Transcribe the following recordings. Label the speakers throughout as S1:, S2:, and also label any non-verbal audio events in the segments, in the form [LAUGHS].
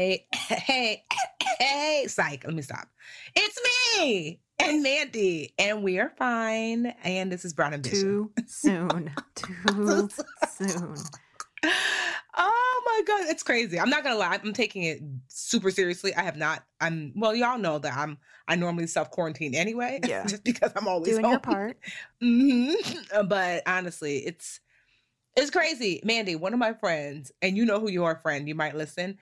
S1: [LAUGHS]
S2: Hey, hey, hey, psych. Let me stop. It's me and Mandi, and we are fine. And this is Brown and.
S3: Too [LAUGHS] soon. Too [LAUGHS] soon.
S2: Oh my god, it's crazy. I'm not gonna lie. I'm taking it super seriously. I have not. I'm well. Y'all know that I'm. I normally self quarantine anyway.
S3: Yeah.
S2: just because I'm always
S3: Doing
S2: home.
S3: your part.
S2: hmm But honestly, it's it's crazy. Mandi, one of my friends, and you know who you are, friend. You might listen.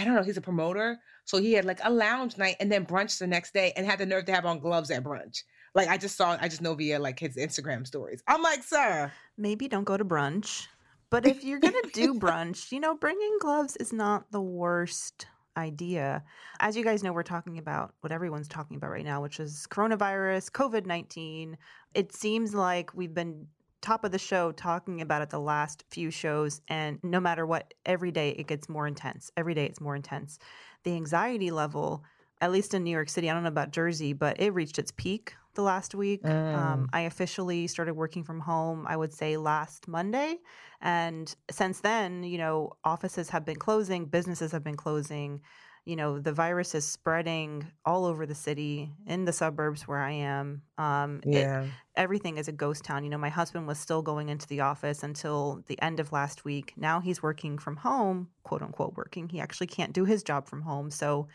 S2: I don't know. He's a promoter, so he had like a lounge night and then brunch the next day, and had the nerve to have on gloves at brunch. Like I just saw, I just know via like his Instagram stories. I'm like, sir,
S3: Maybe don't go to brunch. But if you're going [LAUGHS] to do brunch, you know, bringing gloves is not the worst idea. As you guys know, we're talking about what everyone's talking about right now, which is coronavirus, COVID 19. It seems like we've been top of the show talking about it the last few shows. And no matter what, every day it gets more intense. Every day it's more intense. The anxiety level, at least in New York City, I don't know about Jersey, but it reached its peak the last week. Um, I officially started working from home, I would say last Monday. And since then, you know, offices have been closing, businesses have been closing. You know, the virus is spreading all over the city, in the suburbs where I am. Um, it-
S2: yeah,
S3: everything is a ghost town. You know, my husband was still going into the office until the end of last week. Now he's working from home, quote unquote working. He actually can't do his job from home. So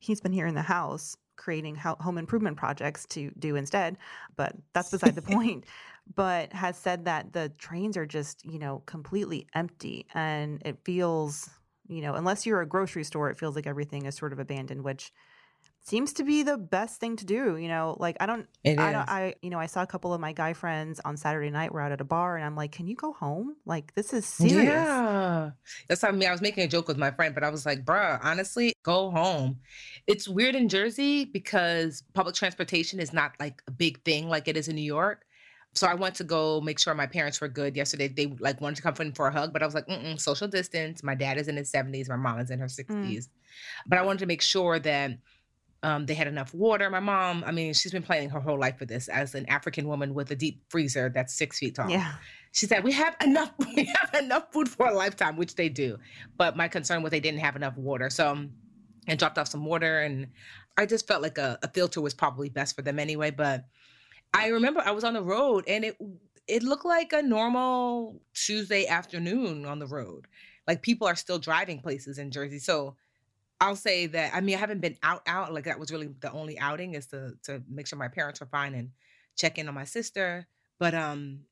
S3: he's been here in the house creating home improvement projects to do instead. But that's beside the [LAUGHS] point. But has said that the trains are just, you know, completely empty. And it feels, you know, unless you're a grocery store, it feels like everything is sort of abandoned, which seems to be the best thing to do. You know, like I don't I don't, I, you know, I saw a couple of my guy friends on Saturday night. We're out at a bar, and I'm like, "Can you go home? Like, this is serious."
S2: Yeah. That's how I mean. I was making a joke with my friend, but I was like, bruh, honestly, go home. It's weird in Jersey because public transportation is not like a big thing like it is in New York. So I went to go make sure my parents were good yesterday. They like wanted to come in for a hug, but I was like, Mm-mm, social distance. My dad is in his 70s, my mom is in her 60s. But I wanted to make sure that um, they had enough water. My mom, I mean, she's been planning her whole life for this as an African woman with a deep freezer that's six feet tall.
S3: Yeah.
S2: She said, "We have enough. [LAUGHS] We have enough food for a lifetime," which they do. But my concern was they didn't have enough water, so I dropped off some water, and I just felt like a, a filter was probably best for them anyway. But I remember I was on the road, and it it looked like a normal Tuesday afternoon on the road. Like people are still driving places in Jersey, so. I'll say that I mean I haven't been out out like that was really the only outing is to to make sure my parents are fine and check in on my sister. But um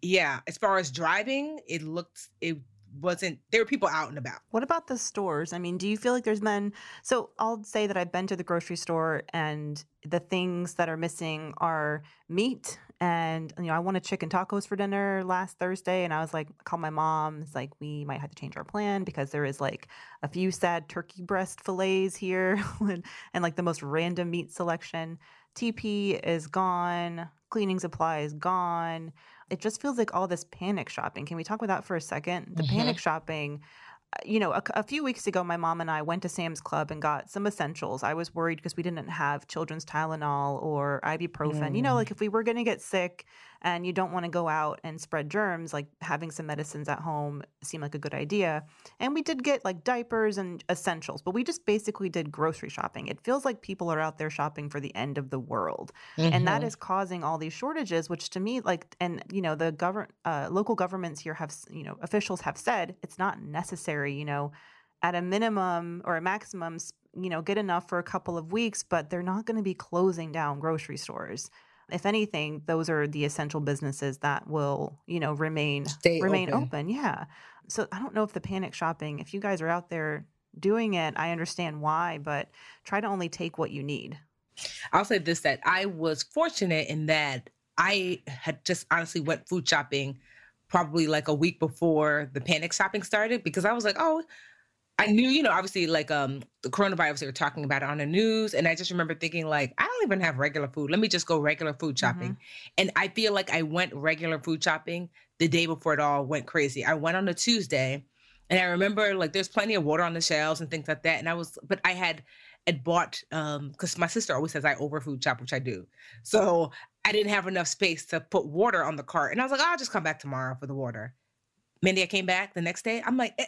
S2: yeah, as far as driving, it looked it wasn't there were people out and about.
S3: What about the stores? I mean, do you feel like there's been so I'll say that I've been to the grocery store and the things that are missing are meat and you know, I wanted chicken tacos for dinner last Thursday and I was like call my mom, it's like we might have to change our plan because there is like a few sad turkey breast fillets here [LAUGHS] and, and like the most random meat selection. TP is gone, cleaning supply is gone. It just feels like all this panic shopping. Can we talk about that for a second? The
S2: Mhm.
S3: panic shopping you know, a, a few weeks ago, my mom and I went to Sam's Club and got some essentials. I was worried because we didn't have children's Tylenol or ibuprofen. You know,
S2: Mm.
S3: like if we were going to get sick and you don't want to go out and spread germs, like having some medicines at home seemed like a good idea. And we did get like diapers and essentials, but we just basically did grocery shopping. It feels like people are out there shopping for the end of the world. Mm-hmm. And that mm-hmm. causing all these shortages, which to me, like, and, you know, the govern, uh, local governments here have, you know, officials have said it's not necessary, you know, at a minimum or a maximum, you know, get enough for a couple of weeks, but they're not going to be closing down grocery stores if anything, those are the essential businesses that will, you know, remain Stay remain open. open. Yeah. So I don't know if the panic shopping, if you guys are out there doing it, I understand why, but try to only take what you need.
S2: I'll say this that I was fortunate in that I had just honestly went food shopping probably like a week before the panic shopping started because I was like, oh, I knew, you know, obviously like um the coronavirus, they were talking about it on the news. And I just remember thinking, like, I don't even have regular food. Let me just go regular food shopping. Mm-hmm. And I feel like I went regular food shopping the day before it all went crazy. I went on a Tuesday and I remember like there's plenty of water on the shelves and things like that. And I was, but I had had bought um because my sister always says I over food shop, which I do. So I didn't have enough space to put water on the cart. And I was like, oh, I'll just come back tomorrow for the water. Mindy, I came back the next day. I'm like, eh,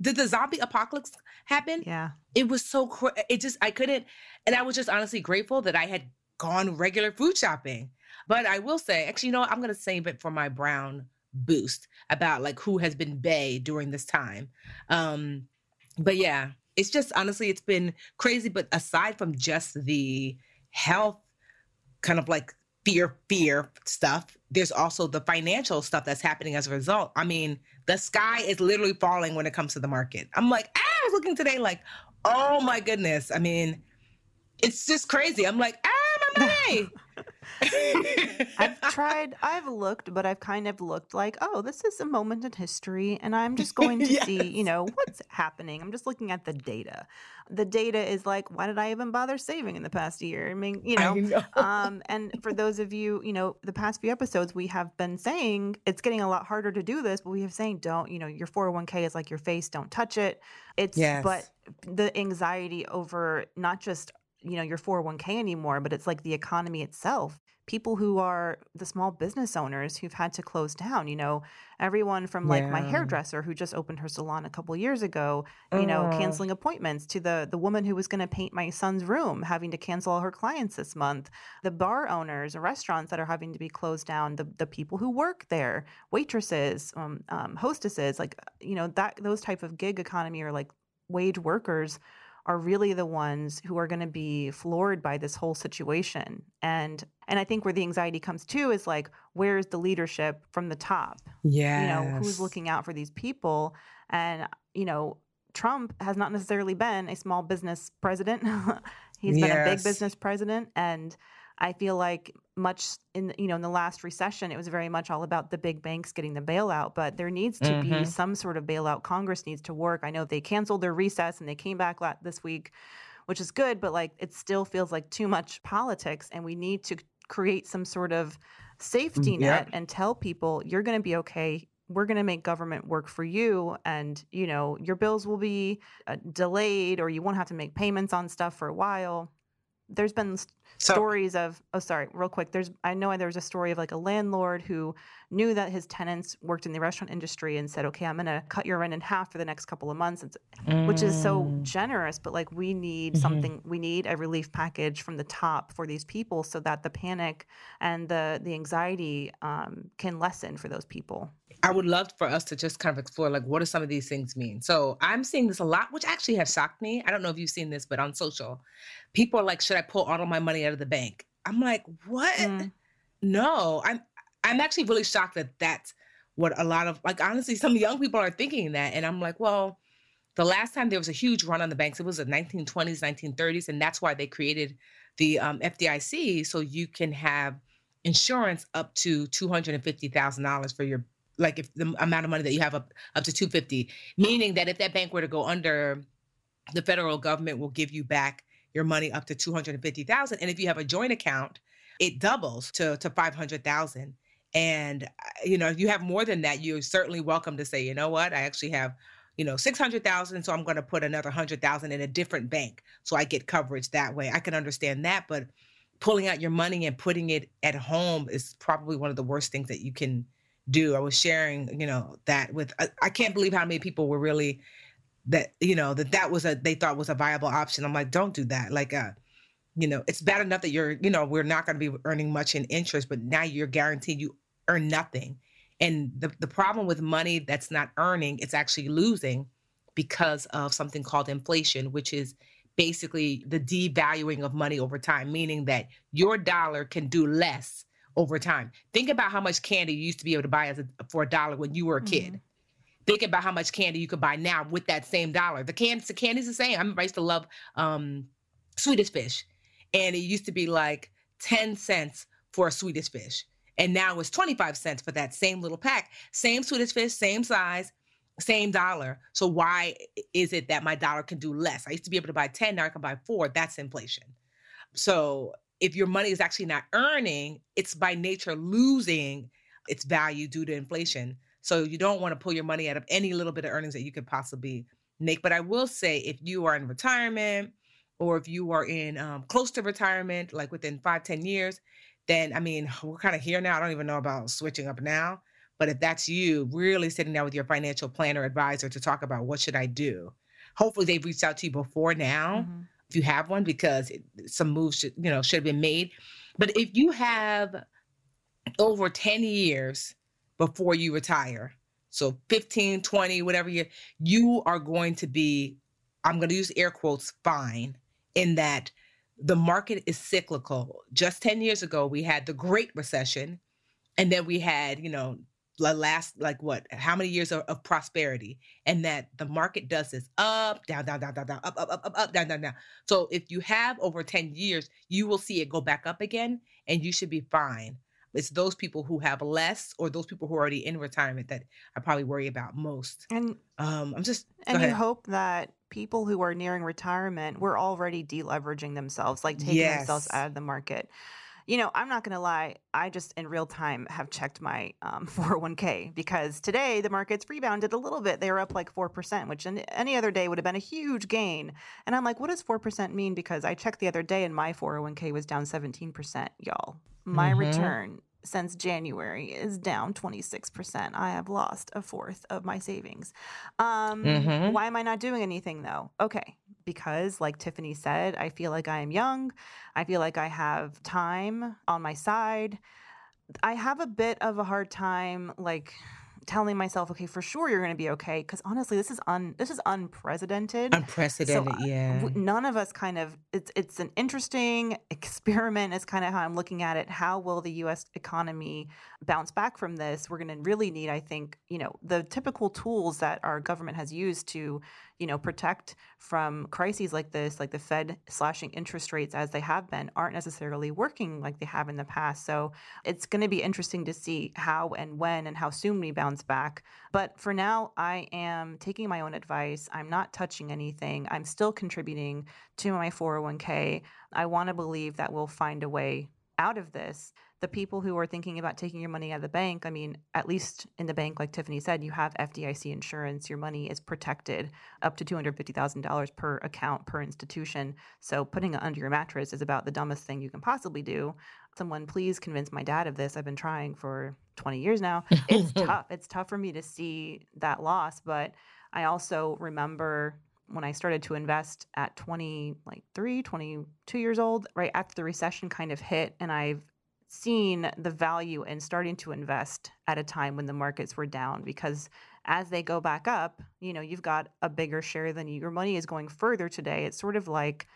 S2: did the zombie apocalypse happen?
S3: Yeah.
S2: It was so cr- it just I couldn't and I was just honestly grateful that I had gone regular food shopping. But I will say, actually, you know what? I'm gonna save it for my brown boost about like who has been bay during this time. Um, but yeah, it's just honestly, it's been crazy. But aside from just the health kind of like fear, fear stuff, there's also the financial stuff that's happening as a result. I mean, the sky is literally falling when it comes to the market. I'm like, ah, I was looking today, like, oh my goodness. I mean, it's just crazy. I'm like, ah, money. [LAUGHS]
S3: I've tried, I've looked, but I've kind of looked like, oh, this is a moment in history, and I'm just going to [LAUGHS] yes. see, you know, what's happening. I'm just looking at the data. The data is like, why did I even bother saving in the past year? I mean, you know, know. um, and for those of you, you know, the past few episodes, we have been saying it's getting a lot harder to do this, but we have saying, don't, you know, your 401k is like your face, don't touch it. It's, yes. but the anxiety over not just you know your 401k anymore but it's like the economy itself people who are the small business owners who've had to close down you know everyone from like yeah. my hairdresser who just opened her salon a couple years ago you uh. know canceling appointments to the the woman who was going to paint my son's room having to cancel all her clients this month the bar owners restaurants that are having to be closed down the the people who work there waitresses um, um, hostesses like you know that those type of gig economy or like wage workers are really the ones who are going to be floored by this whole situation and and i think where the anxiety comes too is like where's the leadership from the top?
S2: Yeah
S3: you know who's looking out for these people? And you know trump has not necessarily been a small business president. [LAUGHS] He's yes. been a big business president and I feel like much in you know in the last recession it was very much all about the big banks getting the bailout but there needs to mm-hmm. be some sort of bailout. Congress needs to work. I know they canceled their recess and they came back this week which is good but like it still feels like too much politics and we need to create some sort of safety mm, net and tell people you're going to be okay. We're going to make government work for you and you know your bills will be uh, delayed or you won't have to make payments on stuff for a while. There's been so, stories of oh sorry real quick there's i know there's a story of like a landlord who knew that his tenants worked in the restaurant industry and said okay i'm going to cut your rent in half for the next couple of months mm. which is so mm. generous but like we need mm-hmm. something we need a relief package from the top for these people so that the panic and the the anxiety um, can lessen for those people
S2: I would love for us to just kind of explore like what do some of these things mean. So I'm seeing this a lot, which actually has shocked me. I don't know if you've seen this, but on social, people are like, "Should I pull all of my money out of the bank?" I'm like, "What? Mm. No." I'm I'm actually really shocked that that's what a lot of like honestly some young people are thinking that, and I'm like, well. The last time there was a huge run on the banks, it was the 1920s, 1930s, and that's why they created the um, FDIC so you can have insurance up to $250,000 for your like if the amount of money that you have up up to 250 meaning that if that bank were to go under the federal government will give you back your money up to 250,000 and if you have a joint account it doubles to to 500,000 and uh, you know if you have more than that you're certainly welcome to say you know what? I actually have you know 600,000 so I'm going to put another 100,000 in a different bank so I get coverage that way. I can understand that but pulling out your money and putting it at home is probably one of the worst things that you can do. I was sharing, you know, that with I, I can't believe how many people were really that you know that that was a they thought was a viable option. I'm like, don't do that. Like, uh, you know, it's bad enough that you're, you know, we're not going to be earning much in interest, but now you're guaranteed you earn nothing. And the the problem with money that's not earning, it's actually losing because of something called inflation, which is basically the devaluing of money over time, meaning that your dollar can do less over time. Think about how much candy you used to be able to buy as a, for a dollar when you were a kid. Mm-hmm. Think about how much candy you could buy now with that same dollar. The candy, the candy's the same. I remember I used to love um, Swedish fish, and it used to be like ten cents for a Swedish fish, and now it's twenty five cents for that same little pack. Same Swedish fish, same size, same dollar. So why is it that my dollar can do less? I used to be able to buy 10, now I can buy four. That's inflation. So if your money is actually not earning, it's by nature losing its value due to inflation. So you don't want to pull your money out of any little bit of earnings that you could possibly make. But I will say, if you are in retirement or if you are in um, close to retirement, like within five, ten years, then I mean, [SIGHS] we're kind of here now. I don't even know about switching up now. But if that's you, really sitting down with your financial planner advisor to talk about what should I do. Hopefully they've reached out to you before now, mm-hmm. If you have one, because some moves should, you know, should have been made. But if you have over 10 years before you retire, so 15, 20, whatever year, you are going to be, I'm going to use air quotes, fine, in that the market is cyclical. Just 10 years ago, we had the Great Recession, and then we had, you know, last like what how many years of, of, prosperity and that the market does this up down down down down down up up up up up down down down. So if you have over 10 years you will see it go back up again and you should be fine. It's those people who have less or those people who are already in retirement that i probably worry about most.
S3: And um i'm just and you hope that people who are nearing retirement were already deleveraging themselves like taking yes. themselves out of the market you know, I'm not going to lie. I just in real time have checked my um, [LAUGHS] 401k because today the market's rebounded a little bit. They were up like 4%, which any other day would have been a huge gain. And I'm like, what does 4% mean? Because I checked the other day and my 401k was down 17%, y'all. My mm-hmm. return since January is down 26%. I have lost a fourth of my savings. Um, mm-hmm. Why am I not doing anything though? Okay, because, like Tiffany said, I feel like I am young. I feel like I have time on my side. I have a bit of a hard time, like, telling myself, okay, for sure you're going to be okay. Because honestly, this is un this is unprecedented.
S2: Unprecedented, so, yeah.
S3: none of us kind of it's it's an interesting experiment. Is kind of how I'm looking at it. How will the U.S. economy bounce back from this? We're going to really need, I think, you know, the typical tools that our government has used to you know, protect from crises like this, like the Fed slashing interest rates as they have been, aren't necessarily working like they have in the past. So it's going to be interesting to see how and when and how soon we bounce back. But for now, I am taking my own advice. I'm not touching anything. I'm still contributing to my 401k. I want to believe that we'll find a way out of this the people who are thinking about taking your money out of the bank, I mean, at least in the bank, like Tiffany said, you have FDIC insurance. Your money is protected up to $250,000 per account per institution. So putting it under your mattress is about the dumbest thing you can possibly do. Someone please convince my dad of this. I've been trying for 20 years now. It's [LAUGHS] tough. It's tough for me to see that loss, but I also remember when I started to invest at 20, like three, 22 years old, right after the recession kind of hit, and I've seen the value in starting to invest at a time when the markets were down because as they go back up, you know, you've got a bigger share than you. Your money is going further today. It's sort of like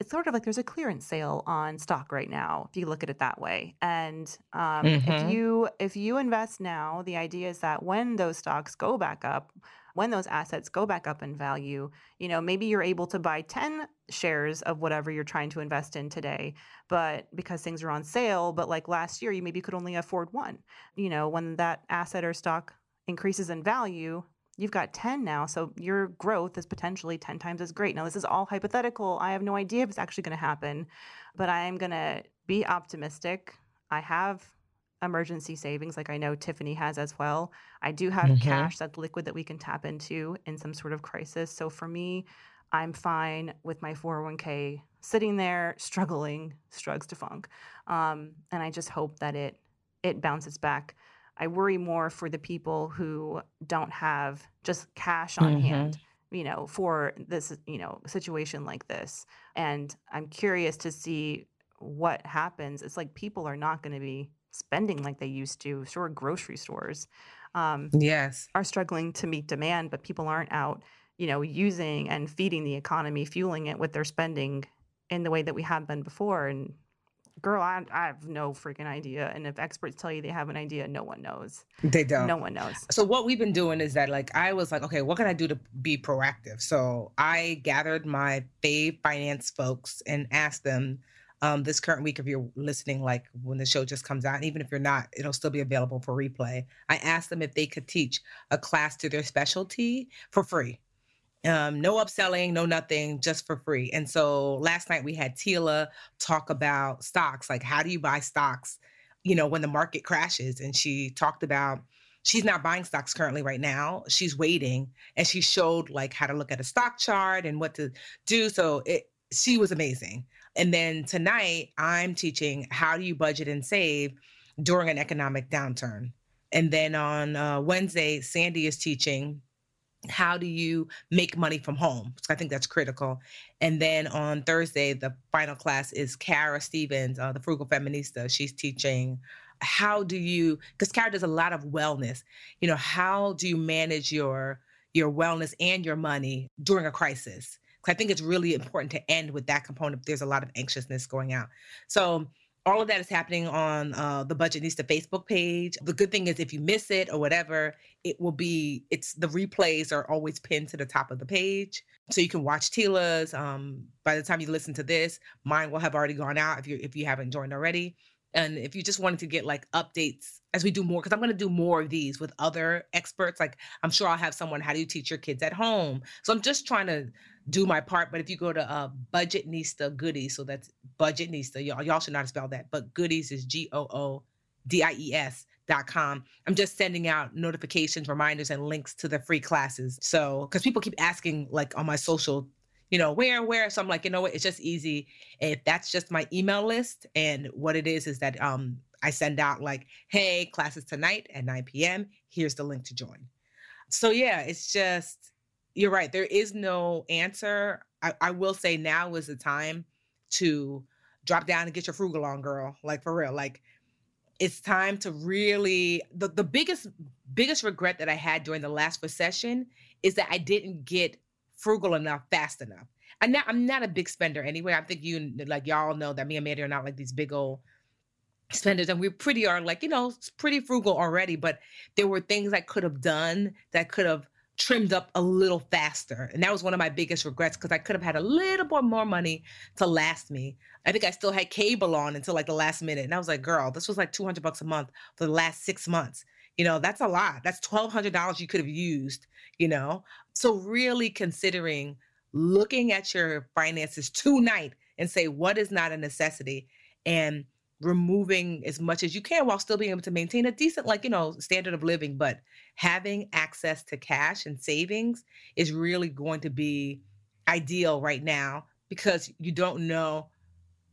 S3: it's sort of like there's a clearance sale on stock right now if you look at it that way and um, mm-hmm. if you if you invest now the idea is that when those stocks go back up when those assets go back up in value, you know, maybe you're able to buy 10 shares of whatever you're trying to invest in today, but because things are on sale, but like last year, you maybe could only afford one. You know, when that asset or stock increases in value, you've got 10 now. So your growth is potentially 10 times as great. Now, this is all hypothetical. I have no idea if it's actually going to happen, but I am going to be optimistic. I have emergency savings, like I know Tiffany has as well. I do have mm-hmm. cash that's liquid that we can tap into in some sort of crisis. So for me, I'm fine with my 401k sitting there struggling, strugs to funk. Um, and I just hope that it it bounces back. I worry more for the people who don't have just cash on mm-hmm. hand, you know, for this, you know, situation like this. And I'm curious to see what happens. It's like people are not going to be spending like they used to. Sure, grocery stores,
S2: um, yes,
S3: are struggling to meet demand, but people aren't out, you know, using and feeding the economy, fueling it with their spending in the way that we have been before. And girl, I, I have no freaking idea. And if experts tell you they have an idea, no one knows.
S2: They don't.
S3: No one knows.
S2: So what we've been doing is that like I was like, okay, what can I do to be proactive? So I gathered my fave finance folks and asked them um, this current week if you're listening like when the show just comes out and even if you're not it'll still be available for replay i asked them if they could teach a class to their specialty for free um, no upselling, no nothing, just for free. And so last night we had Tila talk about stocks, like how do you buy stocks, you know, when the market crashes. And she talked about she's not buying stocks currently right now. She's waiting, and she showed like how to look at a stock chart and what to do. So it she was amazing. And then tonight I'm teaching how do you budget and save during an economic downturn. And then on uh, Wednesday, Sandy is teaching how do you make money from home? So I think that's critical. And then on Thursday, the final class is Kara Stevens, uh, the Frugal Feminista. She's teaching how do you, because Kara does a lot of wellness. You know, how do you manage your your wellness and your money during a crisis? Because I think it's really important to end with that component. There's a lot of anxiousness going out. So all of that is happening on uh, the Budgetnista Facebook page. The good thing is, if you miss it or whatever, it will be. It's the replays are always pinned to the top of the page, so you can watch Tila's. Um, by the time you listen to this, mine will have already gone out if you if you haven't joined already. And if you just wanted to get like updates as we do more, because I'm going to do more of these with other experts. Like I'm sure I'll have someone. How do you teach your kids at home? So I'm just trying to do my part. But if you go to uh, Budgetnista Goodies, so that's Budgetnista, y'all, y'all should not spell that, but Goodies is G O O D I E S dot com. I'm just sending out notifications, reminders, and links to the free classes. So, because people keep asking, like on my social, you know, where, where. So I'm like, you know what? It's just easy. If that's just my email list, and what it is is that um I send out like, hey, classes tonight at 9 p.m. Here's the link to join. So yeah, it's just you're right. There is no answer. I, I will say now is the time to drop down and get your frugal on, girl. Like for real. Like it's time to really the, the biggest biggest regret that I had during the last recession is that I didn't get frugal enough fast enough. I'm not I'm not a big spender anyway. I think you like y'all know that me and Mandi are not like these big old spenders and we pretty are like, you know, pretty frugal already, but there were things I could have done that could have trimmed up a little faster. And that was one of my biggest regrets because I could have had a little bit more money to last me. I think I still had cable on until like the last minute. And I was like, girl, this was like 200 bucks a month for the last six months. You know, that's a lot. That's $1,200 you could have used, you know? So really considering looking at your finances tonight and say, what is not a necessity? And removing as much as you can while still being able to maintain a decent like you know standard of living but having access to cash and savings is really going to be ideal right now because you don't know.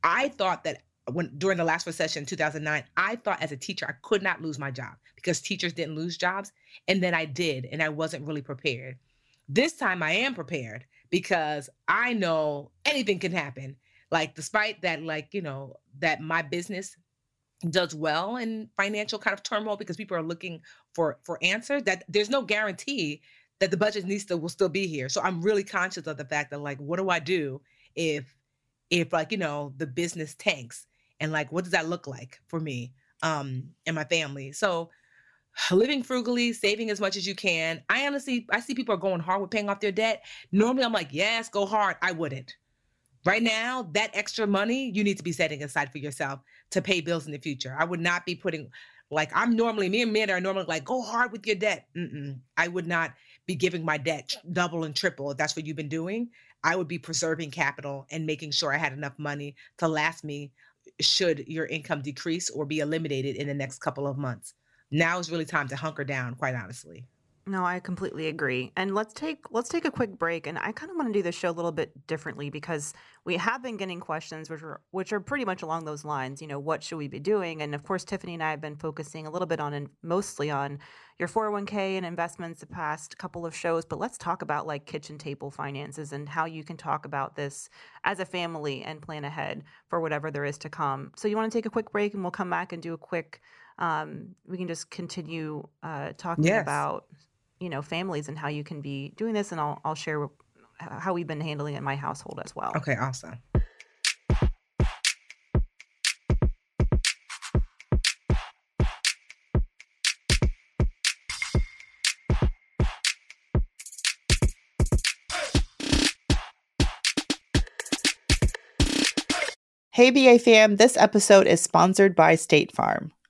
S2: I thought that when during the last recession 2009 i thought as a teacher i could not lose my job because teachers didn't lose jobs and then i did and i wasn't really prepared. This time i am prepared because i know anything can happen like despite that like you know that my business does well in financial kind of turmoil because people are looking for for answers that there's no guarantee that the Budgetnista will still be here. So i'm really conscious of the fact that like what do i do if if like you know the business tanks? And like what does that look like for me um and my family? So [SIGHS] living frugally saving as much as you can. I honestly i see people are going hard with paying off their debt. Normally i'm like yes go hard. I wouldn't Right now, that extra money you need to be setting aside for yourself to pay bills in the future. I would not be putting, like, I'm normally, me and men are normally like, go hard with your debt. Mm-mm. I would not be giving my debt double and triple if that's what you've been doing. I would be preserving capital and making sure I had enough money to last me should your income decrease or be eliminated in the next couple of months. Now is really time to hunker down, quite honestly.
S3: No, I completely agree. And let's take let's take a quick break. And I kind of want to do the show a little bit differently because we have been getting questions which are which are pretty much along those lines. You know, what should we be doing? And of course, Tiffany and I have been focusing a little bit on and mostly on your 401k and investments the past couple of shows. But let's talk about like kitchen table finances and how you can talk about this as a family and plan ahead for whatever there is to come. So you want to take a quick break and we'll come back and do a quick um, we can just continue uh, talking
S2: Yes.
S3: about you know families and how you can be doing this and i'll, I'll share how we've been handling it in my household as well
S2: Okay, awesome.
S1: Hey, BA fam, this episode is sponsored by State Farm.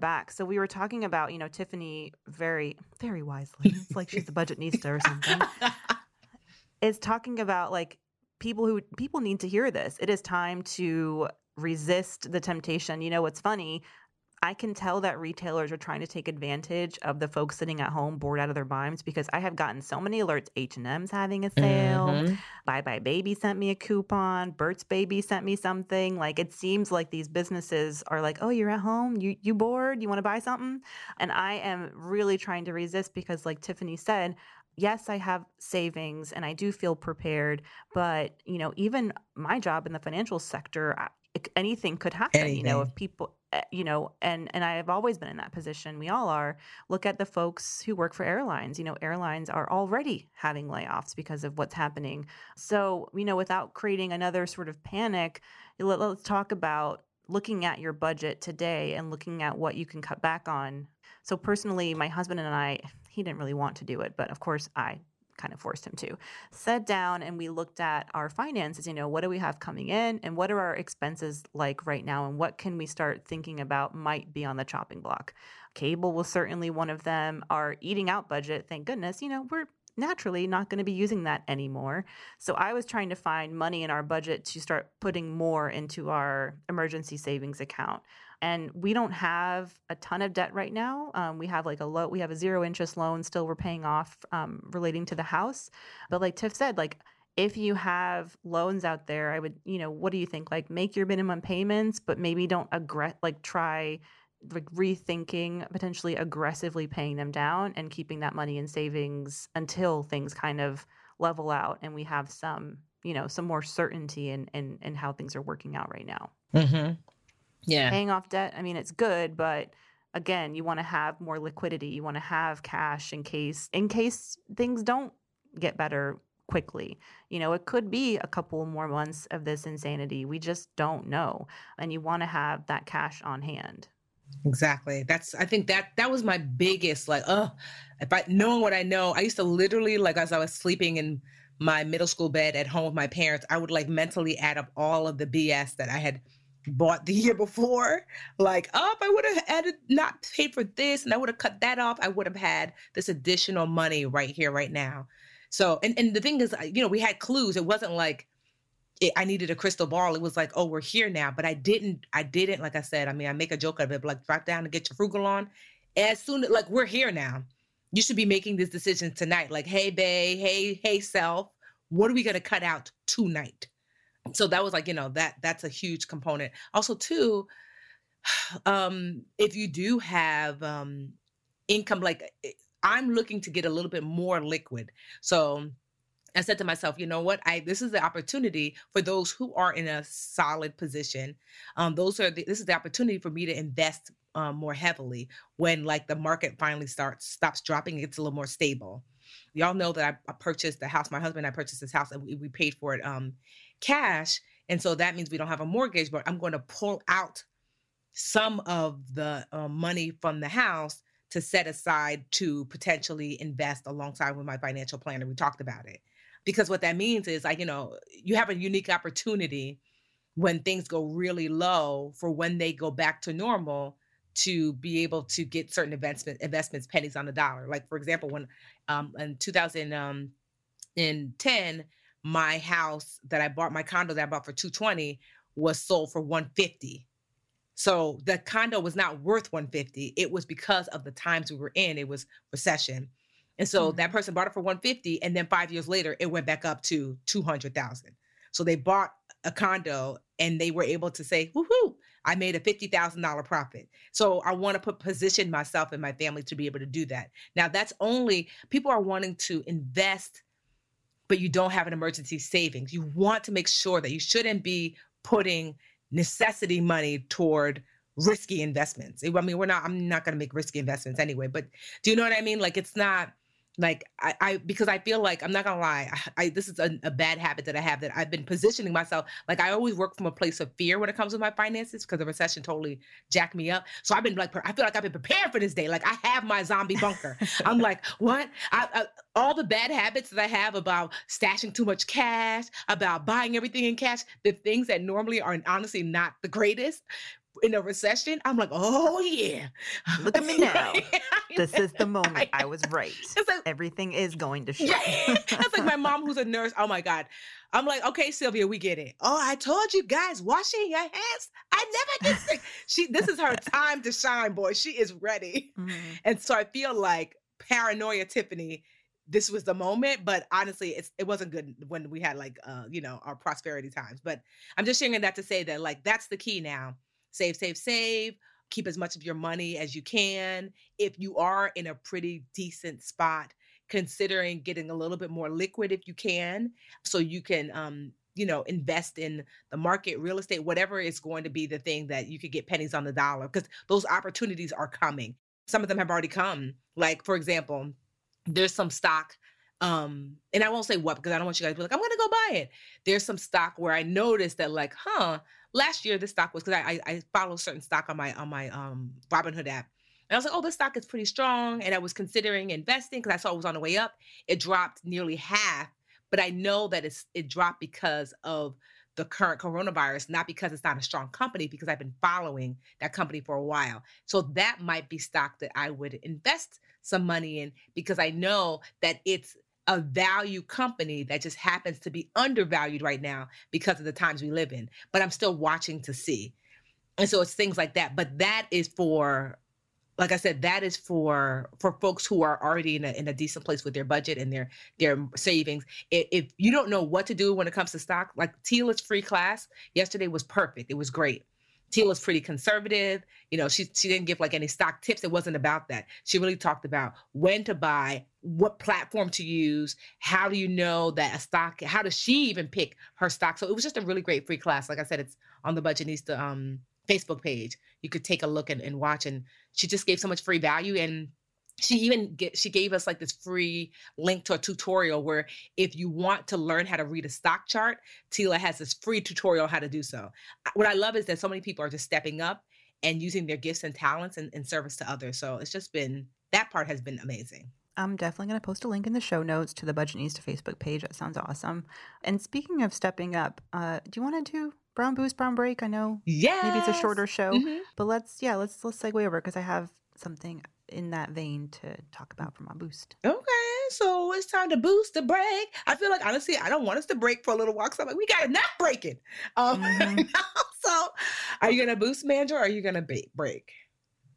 S3: Back. So we were talking about you know tiffany very very wisely. It's like she's a budgetnista or something. [LAUGHS] Is talking about like people who people need to hear this. It is time to resist the temptation. You know what's funny I can tell that retailers are trying to take advantage of the folks sitting at home bored out of their minds because I have gotten so many alerts. H and M's having a sale.
S2: Mhm.
S3: buybuy BABY sent me a coupon. Burt's Baby sent me something. Like it seems like these businesses are like, oh, you're at home. You you bored? You want to buy something? And I am really trying to resist because, like Tiffany said. Yes, I have savings and I do feel prepared, but you know, even my job in the financial sector, I- anything could happen. You know, if people, uh, you know, and and I have always been in that position. We all are. Look at the folks who work for airlines. You know, airlines are already having layoffs because of what's happening. So, you know, without creating another sort of panic, let, let's talk about looking at your budget today and looking at what you can cut back on. So, personally, my husband and I, he didn't really want to do it, but of course, I kind of forced him to. Sat down and we looked at our finances you know what do we have coming in and what are our expenses like right now and what can we start thinking about might be on the chopping block. Cable was certainly one of them. Our eating out budget thank goodness you know we're naturally not going to be using that anymore. So i was trying to find money in our budget to start putting more into our emergency savings account and we don't have a ton of debt right now um, we have like a low we have a zero interest loan still we're paying off um, relating to the house but like tiff said like if you have loans out there i would you know what do you think like make your minimum payments but maybe don't aggress like try like rethinking potentially aggressively paying them down and keeping that money in savings until things kind of level out and we have some you know some more certainty in in, in how things are working out right now
S2: Mhm. Yeah.
S3: paying off debt i mean it's good but again you want to have more liquidity you want to have cash in case in case things don't get better quickly you know it could be a couple more months of this insanity we just don't know and you want to have that cash on hand
S2: Exactly. That's I think that that was my biggest like, oh, if I knowing what I know, I used to literally like as I was sleeping in my middle school bed at home with my parents, I would like mentally add up all of the BS that I had bought the year before. Like, oh, I would have added not paid for this and I would have cut that off, I would have had this additional money right here, right now. So and and the thing is, you know, we had clues. It wasn't like it, I needed a crystal ball. It was like, oh, we're here now. But I didn't, I didn't, like I said, I mean, I make a joke of it, but like drop down and get your frugal on. As soon as like we're here now, you should be making this decision tonight. Like, hey, bae, hey, hey, self, what are we gonna cut out tonight? So that was like, you know, that that's a huge component. Also, too, [SIGHS] um, if you do have um, income, like eh, I'm looking to get a little bit more liquid. So I said to myself, you know what? I this is the opportunity for those who are in a solid position. Um, those are the, this is the opportunity for me to invest um, more heavily when like the market finally starts stops dropping, it gets a little more stable. Y'all know that I, I purchased the house. My husband and I purchased this house, and we, we paid for it um, cash, and so that means we don't have a mortgage. But I'm going to pull out some of the uh, money from the house to set aside to potentially invest alongside with my financial planner. We talked about it because what that means is like you know you have a unique opportunity when things go really low for when they go back to normal to be able to get certain investment investments pennies on the dollar. Like for example, when um, in 2010, my house that I bought, my condo that I bought for 220 was sold for 150. So the condo was not worth 150. It was because of the times we were in. It was recession. And so mm-hmm. that person bought it for 150 and then 5 years later it went back up to 200,000. So they bought a condo and they were able to say, woohoo, I made a $50,000 profit. So I want to put position myself and my family to be able to do that. Now that's only people are wanting to invest but you don't have an emergency savings. You want to make sure that you shouldn't be putting necessity money toward risky investments. I mean, we're not I'm not going to make risky investments anyway, but do you know what I mean? Like it's not like I, I because I feel like I'm not gonna lie, I, [LAUGHS] I this is a, a, bad habit that I have that I've been positioning myself like I always work from a place of fear when it comes to my finances because the recession totally jacked me up. So I've been like I feel like I've been prepared for this day. Like I have my zombie bunker. [LAUGHS] I'm like what? I, I, all the bad habits that I have about stashing too much cash, about buying everything in cash, the things that normally are honestly not the greatest in a recession, I'm like, oh yeah. [LAUGHS]
S3: Look at me now. this is the [LAUGHS] moment. I was right. [LAUGHS] It's like, Everything is going to shit.
S2: Yeah. That's like my mom who's a nurse. Oh my God. I'm like, okay, Sylvia, we get it. Oh, I told you guys, washing your hands. I never get sick. She this is her time to shine, boy. She is ready. Mm-hmm. And so I feel like paranoia Tiffany this was the moment but honestly it's it wasn't good when we had like uh you know our prosperity times but i'm just sharing that to say that like that's the key now save, save, save. Keep as much of your money as you can. If you are in a pretty decent spot, considering getting a little bit more liquid if you can, so you can, um, you know, invest in the market, real estate, whatever is going to be the thing that you could get pennies on the dollar, because those opportunities are coming. Some of them have already come. Like, for example, there's some stock um and i won't say what because i don't want you guys to be like i'm gonna go buy it there's some stock where i noticed that like huh last year this stock was because I, I follow certain stock on my on my um Robinhood app. And I was like, oh, this stock is pretty strong. And I was considering investing because I saw it was on the way up. It dropped nearly half, but I know that it's it dropped because of the current coronavirus, not because it's not a strong company, because I've been following that company for a while. So that might be stock that I would invest some money in because I know that it's a value company that just happens to be undervalued right now because of the times we live in. But I'm still watching to see. And so it's things like that. But that is for like I said, that is for for folks who are already in a, in a decent place with their budget and their their savings. If, if you don't know what to do when it comes to stock, like Tila's free class yesterday was perfect. It was great. Tila's pretty conservative. You know, she she didn't give like any stock tips. It wasn't about that. She really talked about when to buy, what platform to use, how do you know that a stock, how does she even pick her stock? So it was just a really great free class. Like I said, it's on the Budgetnista um Facebook page. You could take a look and, and watch. And she just gave so much free value and she even get, she gave us like this free link to a tutorial where if you want to learn how to read a stock chart tila has this free tutorial how to do so what i love is that so many people are just stepping up and using their gifts and talents in, in service to others so it's just been that part has been amazing
S3: I'm definitely going to post a link in the show notes to the Budgetnista Facebook page. That sounds awesome. And speaking of stepping up, uh, do you want to do Brown Boost, Brown Break? I know
S2: yeah,
S3: maybe it's a shorter show, mm-hmm. but let's yeah, let's let's segue over because I have something in that vein to talk about for my boost.
S2: Okay, so it's time to boost the break. I feel like honestly, I don't want us to break for a little while because I'm like, we got enough breaking. Um, mm-hmm. [LAUGHS] so, are you gonna boost, Mandra, or are you gonna break?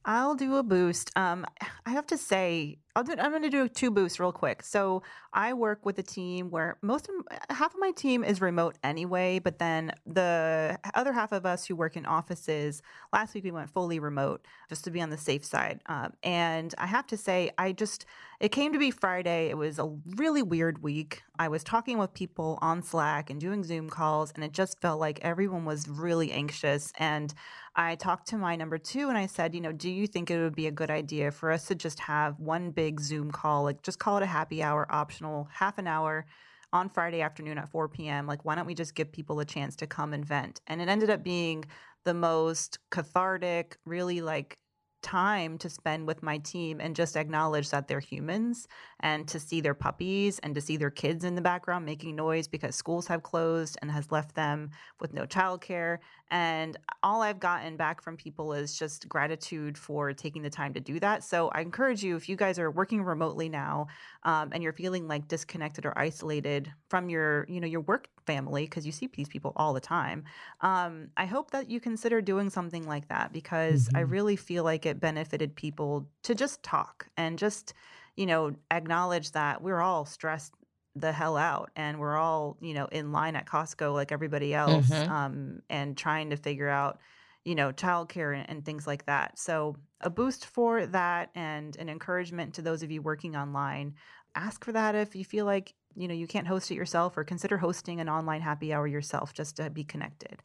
S3: I'll do a boost. Um, I have to say, I'll do, I'm going to do two boosts real quick. So I work with a team where most of half of my team is remote anyway, but then the other half of us who work in offices. Last week we went fully remote just to be on the safe side. Um, and I have to say, I just it came to be Friday. It was a really weird week. I was talking with people on Slack and doing Zoom calls, and it just felt like everyone was really anxious and I talked to my number two and I said, you know, do you think it would be a good idea for us to just have one big Zoom call, like just call it a happy hour, optional, half an hour on Friday afternoon at 4 p.m.? Like, why don't we just give people a chance to come and vent? And it ended up being the most cathartic, really like time to spend with my team and just acknowledge that they're humans and to see their puppies and to see their kids in the background making noise because schools have closed and has left them with no childcare and all I've gotten back from people is just gratitude for taking the time to do that. So I encourage you, if you guys are working remotely now um, and you're feeling like disconnected or isolated from your, you know, your work family, because you see these people all the time, um, I hope that you consider doing something like that because mm-hmm. I really feel like it benefited people to just talk and just, you know, acknowledge that we're all stressed the hell out and we're all you know in line at costco like everybody else mm-hmm. um, and trying to figure out you know childcare and, and things like that so a boost for that and an encouragement to those of you working online ask for that if you feel like you know you can't host it yourself or consider hosting an online happy hour yourself just to be connected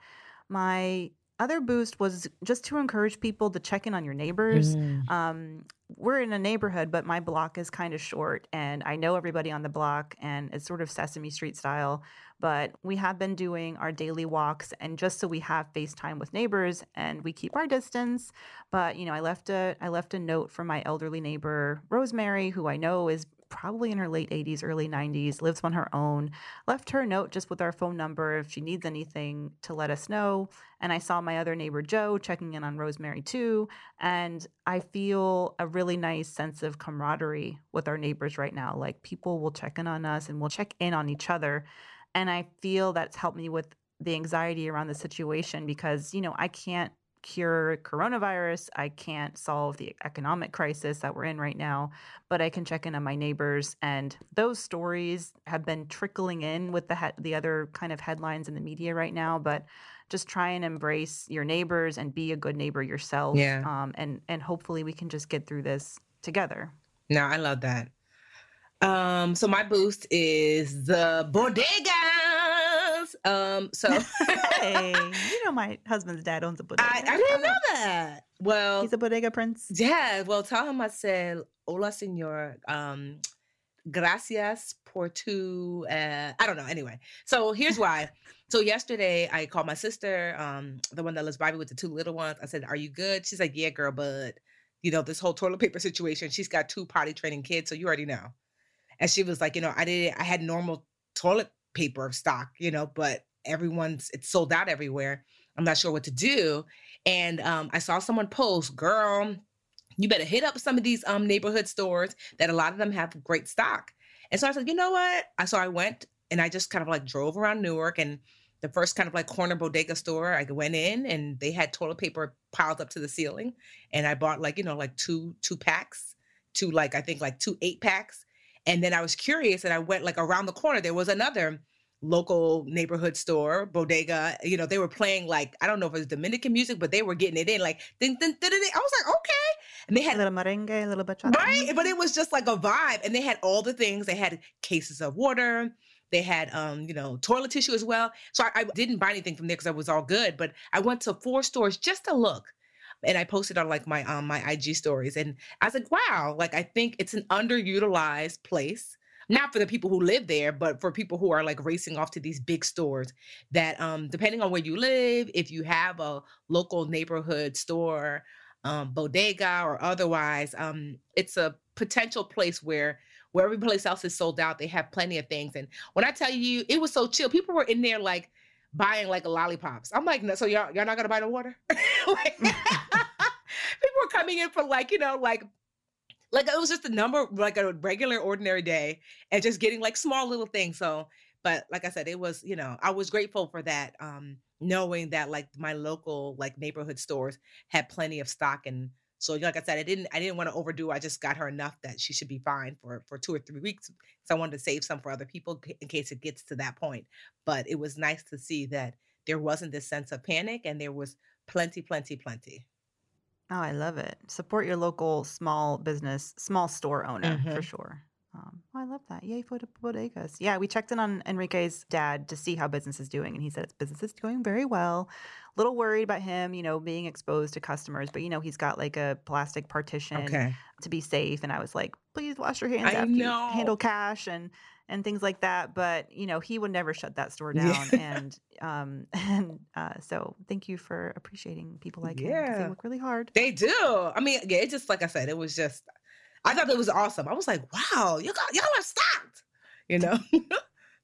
S3: my other boost was just to encourage people to check in on your neighbors. Mm. Um, we're in a neighborhood, but my block is kind of short, and I know everybody on the block, and it's sort of Sesame Street style. But we have been doing our daily walks, and just so we have FaceTime with neighbors, and we keep our distance. But you know, I left a I left a note for my elderly neighbor Rosemary, who I know is probably in her late 80s, early 90s, lives on her own. Left her a note just with our phone number if she needs anything to let us know. And I saw my other neighbor, Joe, checking in on Rosemary too. And I feel a really nice sense of camaraderie with our neighbors right now. Like people will check in on us and we'll check in on each other. And I feel that's helped me with the anxiety around the situation because, you know, I can't cure coronavirus. I can't solve the economic crisis that we're in right now, but I can check in on my neighbors. And those stories have been trickling in with the he- the other kind of headlines in the media right now. But just try and embrace your neighbors and be a good neighbor yourself.
S2: Yeah.
S3: Um, and and hopefully we can just get through this together.
S2: No, I love that. Um, so my boost is the bodega um, so [LAUGHS]
S3: hey, know my husband's dad owns a bodega.
S2: I, I didn't know that. Well,
S3: he's a bodega prince.
S2: Yeah. Well, tell him I said hola, señor. Um, gracias por tu. Uh, I don't know. Anyway, so here's why. [LAUGHS] so yesterday I called my sister, um, the one that lives by me with the two little ones. I said, "Are you good?" She's like, "Yeah, girl, but." You know, this whole toilet paper situation. She's got two potty training kids, so you already know. And she was like, you know, I did I had normal toilet paper stock, you know, but everyone's it's sold out everywhere. I'm not sure what to do. And um, I saw someone post, girl, you better hit up some of these um, neighborhood stores that a lot of them have great stock. And so I said, you know what? I so I went and I just kind of like drove around Newark and the first kind of like corner bodega store. I went in and they had toilet paper piled up to the ceiling. And I bought like, you know, like two two packs, two like I think like two eight packs. And then I was curious and I went like around the corner. There was another local neighborhood store, bodega. You know, they were playing like I don't know if it was Dominican music, but they were getting it in like ding, ding, ding, ding. I was like, okay.
S3: And they had a little merengue, a little bachata,
S2: right? But it was just like a vibe, and they had all the things. They had cases of water. They had, um, you know, toilet tissue as well. So I, I didn't buy anything from there because I was all good. But I went to four stores just to look and I posted on like my um my IG stories and I was like, wow, like I think it's an underutilized place not for the people who live there, but for people who are like racing off to these big stores that um depending on where you live, if you have a local neighborhood store, um, bodega or otherwise, um, it's a potential place where where every place else is sold out, they have plenty of things. And when I tell you, it was so chill. People were in there like buying like lollipops. I'm like, no, so y'all y'all not gonna buy the water? [LAUGHS] like, [LAUGHS] people were coming in for like, you know, like like it was just a number like a regular ordinary day and just getting like small little things so but like i said it was you know i was grateful for that um knowing that like my local like neighborhood stores had plenty of stock and So like I said, I didn't I didn't want to overdo. I just got her enough that she should be fine for for two or three weeks. So I wanted to save some for other people in case it gets to that point. But it was nice to see that there wasn't this sense of panic and there was plenty, plenty, plenty.
S3: Oh, I love it. Support your local small business, small store owner for
S2: hmm
S3: sure. Um, oh, I love that. Yay for the bodegas. Yeah, we checked in on Enrique's dad to see how business is doing, and he said his business is going very well. A little worried about him, you know, being exposed to customers, but you know, he's got like a plastic partition
S2: Okay.
S3: to be safe. And I was like, please wash your hands
S2: I
S3: after you handle cash and and things like that. But you know, he would never shut that store
S2: Yeah.
S3: down. And um [LAUGHS] and uh, so thank you for appreciating people like him because they work really hard.
S2: They do. I mean, yeah, it just like I said, it was just I thought it was awesome. I was like, wow, got y'all are stocked, you know. [LAUGHS]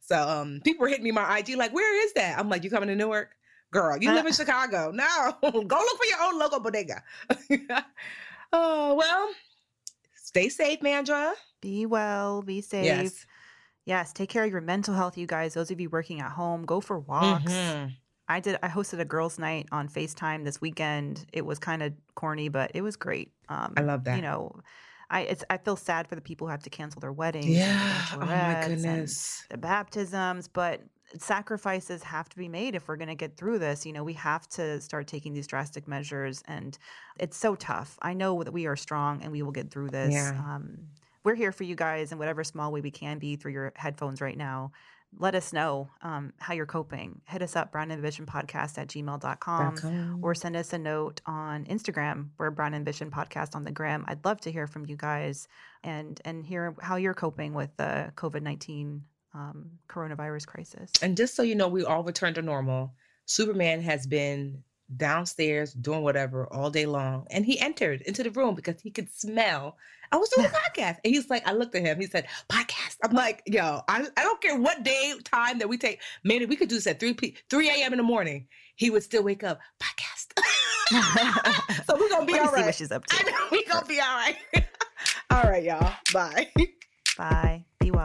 S2: so um people were hitting me my IG like, where is that? I'm like, you coming to Newark? Girl, you live in [LAUGHS] Chicago. No, [LAUGHS] go look for your own local bodega. oh, well, stay safe, Mandi.
S3: Be well, be safe.
S2: Yes.
S3: Yes, take care of your mental health, you guys. Those of you working at home, go for walks.
S2: Mhm.
S3: I did. I hosted a girls' night on Facetime this weekend. It was kind of corny, but it was great. Um,
S2: I love that.
S3: You know, I it's I feel sad for the people who have to cancel their weddings,
S2: Yeah. Oh my goodness.
S3: the baptisms, but sacrifices have to be made if we're going to get through this. You know, we have to start taking these drastic measures, and it's so tough. I know that we are strong and we will get through this.
S2: Yeah.
S3: Um, we're here for you guys in whatever small way we can be through your headphones right now. Let us know um, how you're coping. Hit us up, Brown Ambition Podcast at gmail.com
S2: com.
S3: or send us a note on Instagram. We're Brown Ambition Podcast on the gram. I'd love to hear from you guys and and hear how you're coping with the COVID 19 um, coronavirus crisis.
S2: And just so you know, we all returned to normal. Superman has been downstairs doing whatever all day long. And he entered into the room because he could smell. I was doing [LAUGHS] a podcast. And he's like, I looked at him. He said, podcast. I'm like, yo, I, I don't care what day, time that we take. Maybe we could do this at 3 p 3 a.m. in the morning. He would still wake up, podcast. [LAUGHS] so we're gonna [LAUGHS] be all
S3: see what she's up
S2: I know we gonna be all right. all right, y'all. Bye.
S3: Bye. Be well.